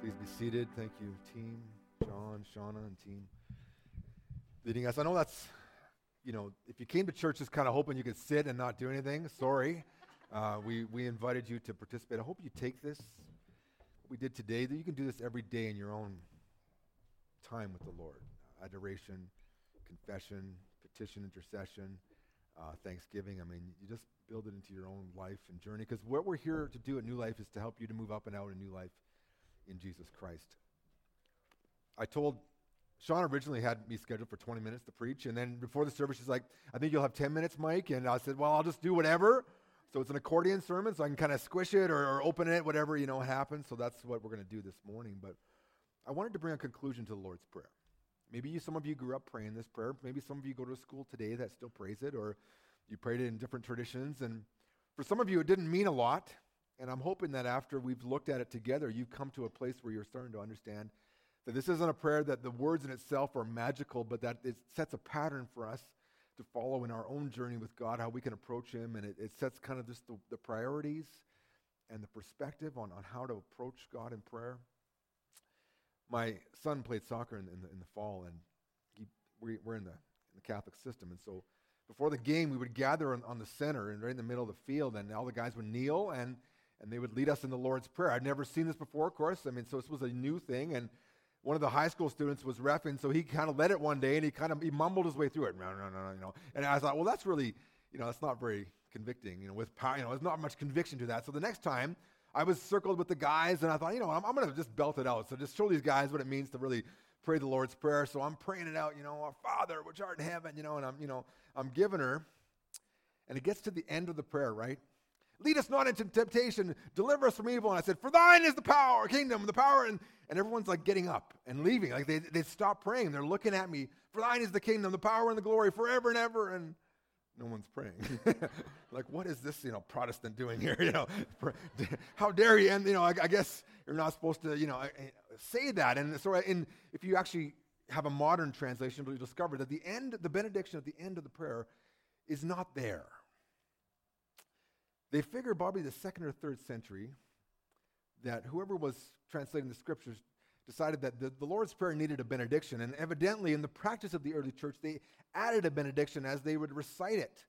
Please be seated. Thank you, team, John, Shauna, and team leading us. I know that's, you know, if you came to church just kind of hoping you could sit and not do anything, sorry. Uh, we, we invited you to participate. I hope you take this, we did today, that you can do this every day in your own time with the Lord. Adoration, confession, petition, intercession, uh, thanksgiving. I mean, you just build it into your own life and journey. Because what we're here to do at New Life is to help you to move up and out in new life in Jesus Christ. I told Sean originally had me scheduled for 20 minutes to preach, and then before the service, she's like, I think you'll have 10 minutes, Mike. And I said, Well, I'll just do whatever. So it's an accordion sermon, so I can kind of squish it or, or, open it, whatever, you know, happens. So that's what we're going to do this morning. But I wanted to bring a conclusion to the Lord's Prayer. Maybe you, some of you grew up praying this prayer. Maybe some of you go to school today that still prays it, or you prayed it in different traditions. And for some of you, it didn't mean a lot. And I'm hoping that after we've looked at it together, you've come to a place where you're starting to understand that this isn't a prayer that the words in itself are magical, but that it sets a pattern for us to follow in our own journey with God, how we can approach Him. And it, it sets kind of just the, the, priorities and the perspective on, on how to approach God in prayer. My son played soccer in, in, the, in the fall, and he, we, we're in the, in the Catholic system. And so before the game, we would gather on, on the center and right in the middle of the field, and all the guys would kneel and and they would lead us in the Lord's Prayer. I'd never seen this before, of course. I mean, so this was a new thing. And one of the high school students was refing, so he kind of led it one day and he kind of he mumbled his way through it. No, no, no, no, you know. And I thought, well, that's really, you know, that's not very convicting. You know, with power, you know, there's not much conviction to that. So the next time, I was circled with the guys, and I thought, you know, I'm, I'm going to just belt it out. So just show these guys what it means to really pray the Lord's Prayer. So I'm praying it out, you know, our Father, which art in heaven, you know, and I'm, you know, I'm giving her. And it gets to the end of the prayer, right? Lead us not into temptation. Deliver us from evil. And I said, For thine is the power, kingdom, the power. And, and everyone's like getting up and leaving. Like they, they stop praying. They're looking at me. For thine is the kingdom, the power, and the glory forever and ever. And no one's praying. like, what is this, you know, Protestant doing here? You know, how dare you? And, you know, I, I guess you're not supposed to, you know, say that. And so in, if you actually have a modern translation, you'll discover that the end, the benediction at the end of the prayer is not there. They figure probably the second or third century that whoever was translating the scriptures decided that the, the, Lord's Prayer needed a benediction. And evidently, in the practice of the early church, they added a benediction as they would recite it.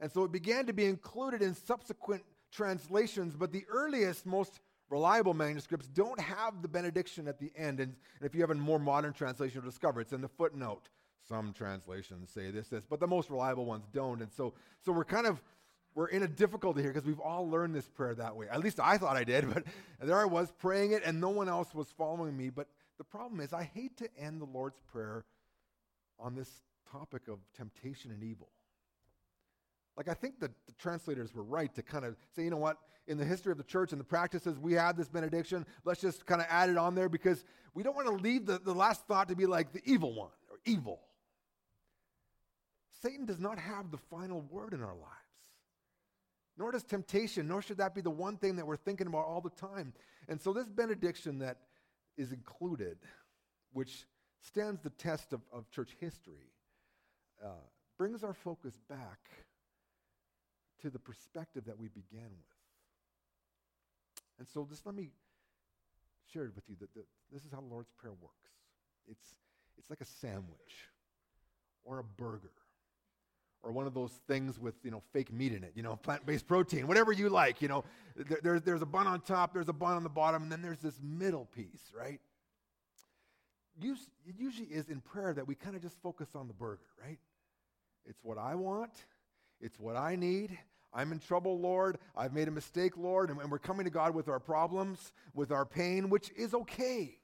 And so it began to be included in subsequent translations, but the earliest, most reliable manuscripts don't have the benediction at the end. And, and if you have a more modern translation, you'll discover it's in the footnote. Some translations say this, this, but the most reliable ones don't. And so, so we're kind of we're in a difficulty here because we've all learned this prayer that way. At least I thought I did, but there I was praying it and no one else was following me. But the problem is, I hate to end the Lord's Prayer on this topic of temptation and evil. Like, I think that the translators were right to kind of say, you know what, in the history of the church and the practices, we have this benediction. Let's just kind of add it on there because we don't want to leave the, the last thought to be like the evil one or evil. Satan does not have the final word in our lives nor does temptation, nor should that be the one thing that we're thinking about all the time. And so, this benediction that is included, which stands the test of, of church history, uh, brings our focus back to the perspective that we began with. And so, just let me share it with you that this is how the Lord's Prayer works. It's, it's like a sandwich or a burger or one of those things with you know fake meat in it you know plant-based protein whatever you like you know. There, there's, there's a bun on top there's a bun on the bottom and then there's this middle piece right? It usually is in prayer that we kind of just focus on the burger right? It's what i want it's what i need i'm in trouble lord i've made a mistake lord and, and we're coming to god with our problems with our pain which is okay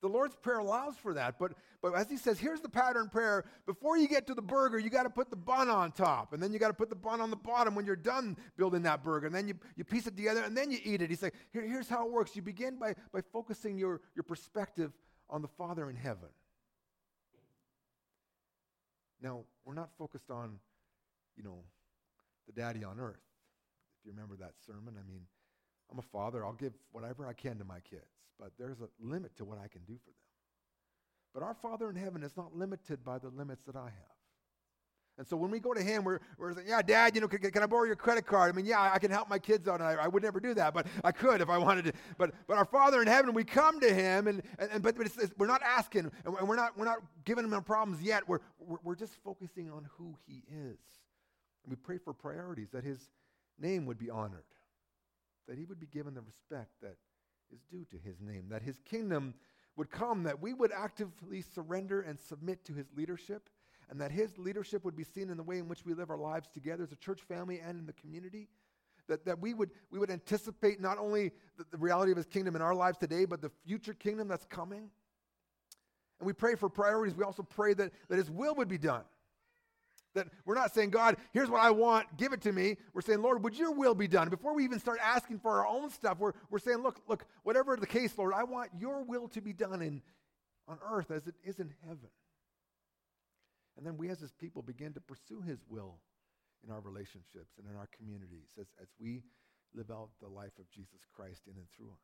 the Lord's Prayer allows for that. But, but as he says, here's the pattern prayer. Before you get to the burger, you got to put the bun on top. And then you got to put the bun on the bottom when you're done building that burger. And then you, you piece it together and then you eat it. He's like, Here, here's how it works. You begin by, by focusing your, your perspective on the Father in heaven. Now, we're not focused on, you know, the daddy on earth. If you remember that sermon, I mean, I'm a father. I'll give whatever I can to my kids but there's a limit to what I can do for them. But our Father in heaven is not limited by the limits that I have. And so when we go to him, we're, we're saying, yeah, dad, you know, can, can I borrow your credit card? I mean, yeah, I can help my kids out. And I, I would never do that, but I could if I wanted to. But, but our Father in heaven, we come to him, and, and, but, but it's, it's, we're not asking, and we're not, we're not giving him our problems yet. We're, we're, we're just focusing on who he is. And we pray for priorities, that his name would be honored, that he would be given the respect that is due to his name, that his kingdom would come, that we would actively surrender and submit to his leadership and that his leadership would be seen in the way in which we live our lives together as a church family and in the community. That, that we, would, we would anticipate not only the, the reality of his kingdom in our lives today, but the future kingdom that's coming. And we pray for priorities. We also pray that, that his will would be done. That we're not saying, God, here's what I want, give it to me. We're saying, Lord, would your will be done? Before we even start asking for our own stuff, we're, we're saying, look, look, whatever the case, Lord, I want your will to be done in, on earth as it is in heaven. And then we as his people begin to pursue his will in our relationships and in our communities as, as we live out the life of Jesus Christ in and through us.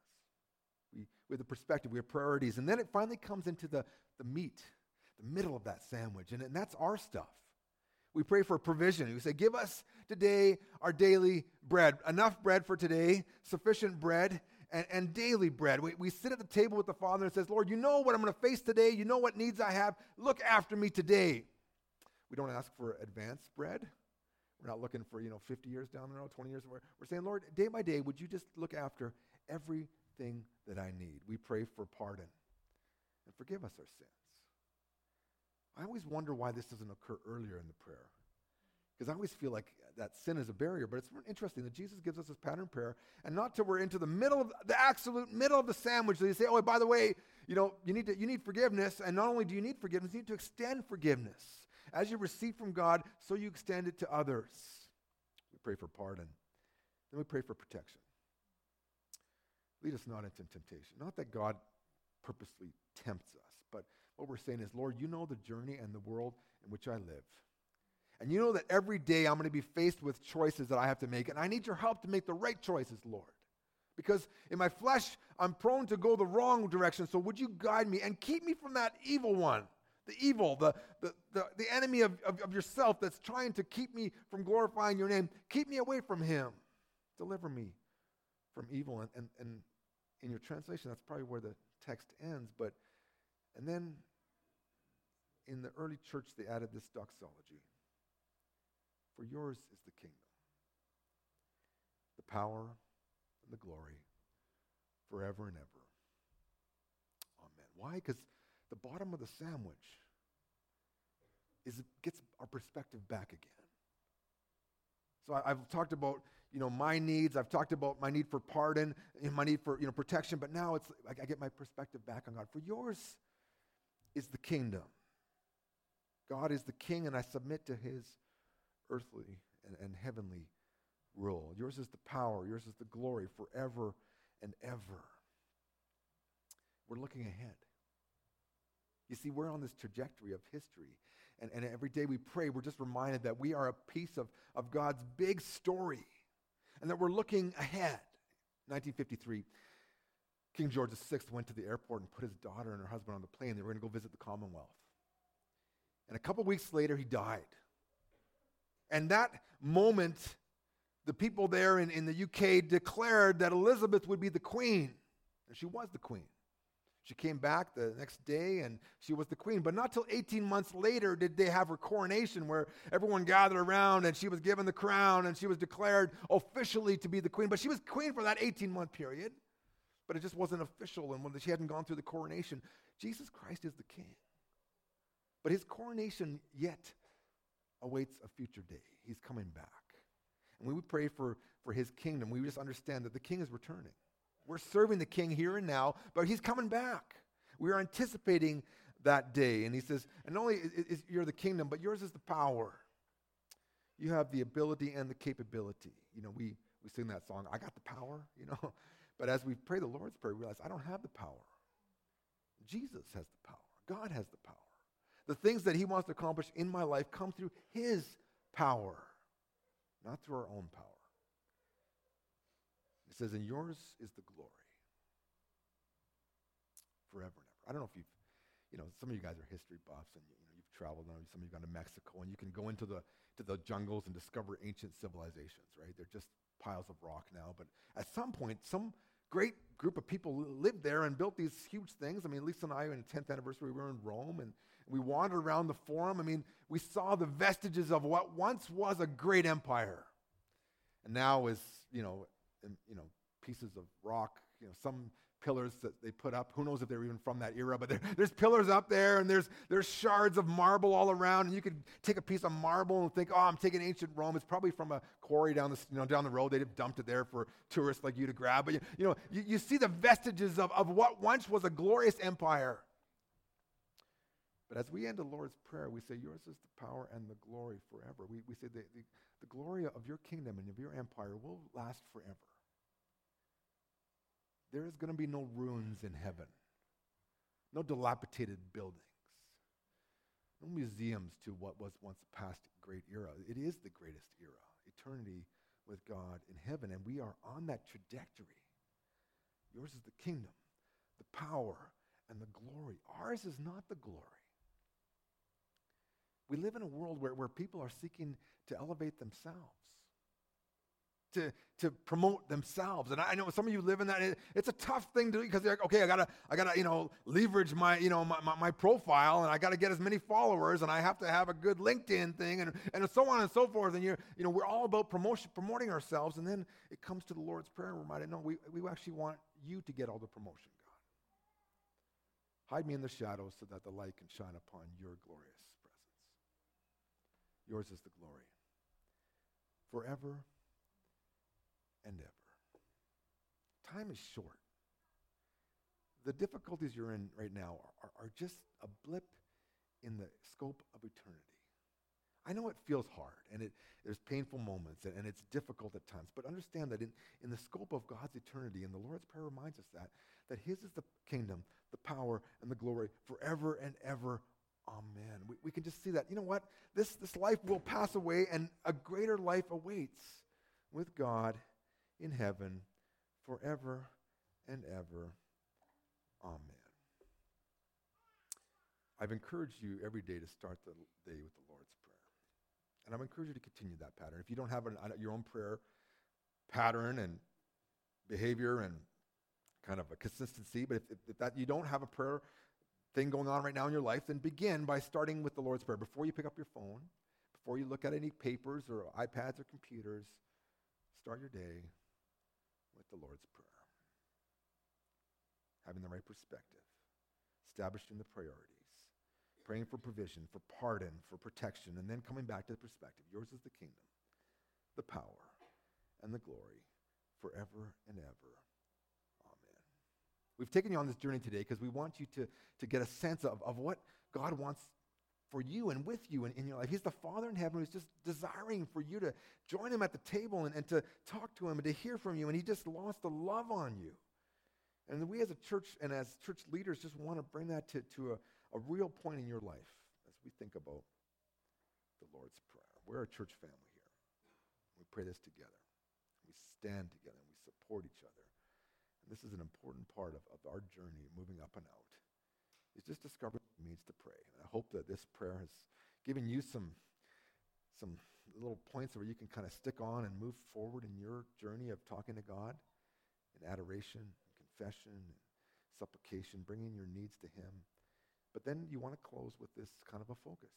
We, we have the perspective, we have priorities, and then it finally comes into the, the meat, the middle of that sandwich, and, and that's our stuff. We pray for provision. We say, Give us today our daily bread. Enough bread for today, sufficient bread, and, and daily bread. We, we sit at the table with the Father and says, Lord, you know what I'm going to face today. You know what needs I have. Look after me today. We don't ask for advanced bread. We're not looking for, you know, 50 years down the road, 20 years. We're saying, Lord, day by day, would you just look after everything that I need? We pray for pardon and forgive us our sins. I always wonder why this doesn't occur earlier in the prayer. Because I always feel like that sin is a barrier, but it's interesting that Jesus gives us this pattern prayer, and not till we're into the middle of the absolute middle of the sandwich that you say, oh, by the way, you know, you need to, you need forgiveness, and not only do you need forgiveness, you need to extend forgiveness. As you receive from God, so you extend it to others. We pray for pardon. Then we pray for protection. Lead us not into temptation. Not that God purposely tempts us, but what we're saying is, Lord, you know the journey and the world in which I live. And you know that every day I'm going to be faced with choices that I have to make, and I need your help to make the right choices, Lord. Because in my flesh, I'm prone to go the wrong direction. So would you guide me and keep me from that evil one? the evil, the, the, the, the enemy of, of, of, yourself that's trying to keep me from glorifying your name. Keep me away from him. Deliver me from evil. And, and, and in your translation, that's probably where the text ends. But, and then in the early church, they added this doxology For yours is the kingdom, the power, and the glory forever and ever. Amen. Why? Because the bottom of the sandwich is gets our perspective back again. So I, have talked about you know my needs. I've talked about my need for pardon and my need for you know protection. But now it's like I get my perspective back on God. For yours is the kingdom. God is the king, and I submit to His earthly and, and heavenly rule. Yours is the power. Yours is the glory forever and ever. We're looking ahead. You see, we're on this trajectory of history. And, and every day we pray, we're just reminded that we are a piece of, of God's big story and that we're looking ahead. 1953, King George VI went to the airport and put his daughter and her husband on the plane. They were going to go visit the Commonwealth. And a couple weeks later, he died. And that moment, the people there in, in the UK declared that Elizabeth would be the queen. And she was the queen. She came back the next day and she was the queen. But not till 18 months later did they have her coronation where everyone gathered around and she was given the crown and she was declared officially to be the queen. But she was queen for that 18 month period. But it just wasn't official and when she hadn't gone through the coronation. Jesus Christ is the king. But his coronation yet awaits a future day. He's coming back. And when we pray for, for his kingdom, we just understand that the king is returning. We're serving the king here and now, but he's coming back. We are anticipating that day. And he says, and not only is, is you're the kingdom, but yours is the power. You have the ability and the capability. You know, we, we sing that song, I got the power, you know. But as we pray the Lord's Prayer, we realize I don't have the power. Jesus has the power. God has the power. The things that he wants to accomplish in my life come through his power, not through our own power. It says, and yours is the glory forever and ever. I don't know if you've, you know, some of you guys are history buffs and you know, you've traveled, some of you have gone to Mexico, and you can go into the, to the jungles and discover ancient civilizations, right? They're just piles of rock now. But at some point, some great group of people lived there and built these huge things. I mean, Lisa and I, in the 10th anniversary, we were in Rome, and we wandered around the Forum. I mean, we saw the vestiges of what once was a great empire, and now is, you know, you know, pieces of rock, you know, some pillars that they put up. Who knows if they're even from that era, but there, there's pillars up there and there's, there's shards of marble all around. And you could take a piece of marble and think, oh, I'm taking ancient Rome. It's probably from a quarry down the, you know, down the road. They'd have dumped it there for tourists like you to grab. But you, you know, you, you see the vestiges of, of what once was a glorious empire. But as we end the Lord's Prayer, we say, Yours is the power and the glory forever. We, we say, the, the, the glory of your kingdom and of your empire will last forever there is going to be no ruins in heaven, no dilapidated buildings, no museums to what was once a past great era. It is the greatest era, eternity with God in heaven, and we are on that trajectory. Yours is the kingdom, the power, and the glory. Ours is not the glory. We live in a world where, where people are seeking to elevate themselves to, to promote themselves. And I know some of you live in that. It, it's a tough thing to do because they're like, okay, I gotta, I gotta, you know, leverage my, you know, my, my, my, profile and I gotta get as many followers and I have to have a good LinkedIn thing and, and so on and so forth. And you're, you know, we're all about promotion, promoting ourselves. And then it comes to the Lord's Prayer and we're reminded, no, we, we actually want you to get all the promotion, God. Hide me in the shadows so that the light can shine upon your glorious presence. Yours is the glory. Forever and ever. Time is short. The difficulties you're in right now are, are, are just a blip in the scope of eternity. I know it feels hard and it, there's painful moments and, and, it's difficult at times, but understand that in, in the scope of God's eternity, and the Lord's Prayer reminds us that, that His is the kingdom, the power, and the glory forever and ever. Amen. We, we can just see that. You know what? This, this life will pass away and a greater life awaits with God in heaven forever and ever. Amen. I've encouraged you every day to start the day with the Lord's Prayer. And I've encouraged you to continue that pattern. If you don't have an, uh, your own prayer pattern and behavior and kind of a consistency, but if, if, if that you don't have a prayer thing going on right now in your life, then begin by starting with the Lord's Prayer. Before you pick up your phone, before you look at any papers or iPads or computers, start your day with the Lord's Prayer. Having the right perspective, establishing the priorities, praying for provision, for pardon, for protection, and then coming back to the perspective. Yours is the kingdom, the power, and the glory forever and ever. Amen. We've taken you on this journey today because we want you to, to get a sense of, of what God wants for you and with you in, in your life. He's the Father in heaven who's just desiring for you to join him at the table and, and to talk to him and to hear from you. And he just wants to love on you. And we as a church and as church leaders just want to bring that to, to a, a real point in your life as we think about the Lord's Prayer. We're a church family here. We pray this together. We stand together and we support each other. And this is an important part of, of our journey moving up and out is just discovering means to pray. And I hope that this prayer has given you some, some little points where you can kind of stick on and move forward in your journey of talking to God in adoration, confession, supplication, bringing your needs to Him. But then you want to close with this kind of a focus.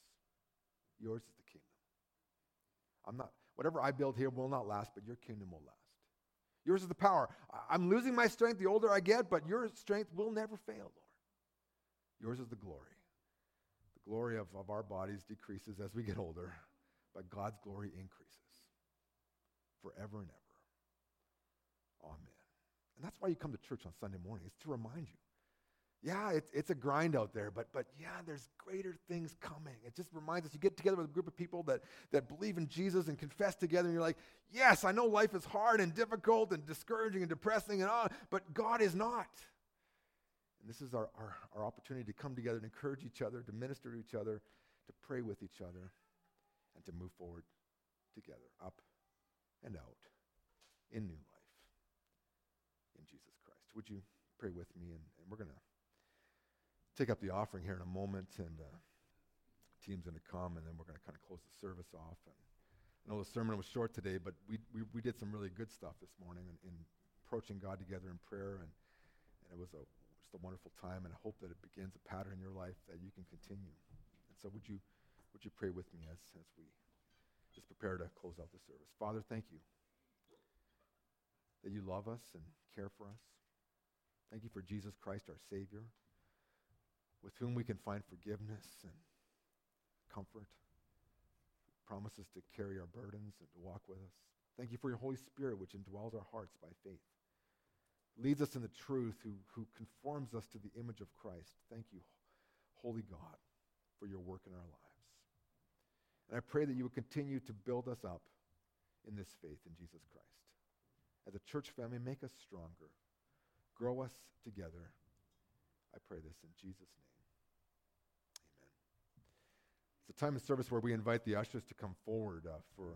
Yours is the kingdom. I'm not, whatever I build here will not last, but your kingdom will last. Yours is the power. I'm losing my strength the older I get, but your strength will never fail, Lord. Yours is the glory. The glory of, of our bodies decreases as we get older, but God's glory increases forever and ever. Amen. And that's why you come to church on Sunday morning, it's to remind you. Yeah, it's, it's a grind out there, but, but yeah, there's greater things coming. It just reminds us you get together with a group of people that, that believe in Jesus and confess together, and you're like, yes, I know life is hard and difficult and discouraging and depressing and all, but God is not. This is our, our, our opportunity to come together and encourage each other, to minister to each other, to pray with each other, and to move forward together, up and out in new life in Jesus Christ. Would you pray with me? And, and we're going to take up the offering here in a moment and uh, team's going to come, and then we're going to kind of close the service off. And I know the sermon was short today, but we, we, we did some really good stuff this morning in, in approaching God together in prayer, and, and it was a, just a wonderful time, and I hope that it begins a pattern in your life that you can continue. And so would you, would you pray with me as, as we just prepare to close out the service? Father, thank you that you love us and care for us. Thank you for Jesus Christ, our Savior, with whom we can find forgiveness and comfort. Promises to carry our burdens and to walk with us. Thank you for your Holy Spirit, which indwells our hearts by faith. Leads us in the truth, who, who conforms us to the image of Christ. Thank you, Holy God, for your work in our lives. And I pray that you would continue to build us up in this faith in Jesus Christ. As a church family, make us stronger. Grow us together. I pray this in Jesus' name. Amen. It's a time of service where we invite the ushers to come forward uh, for.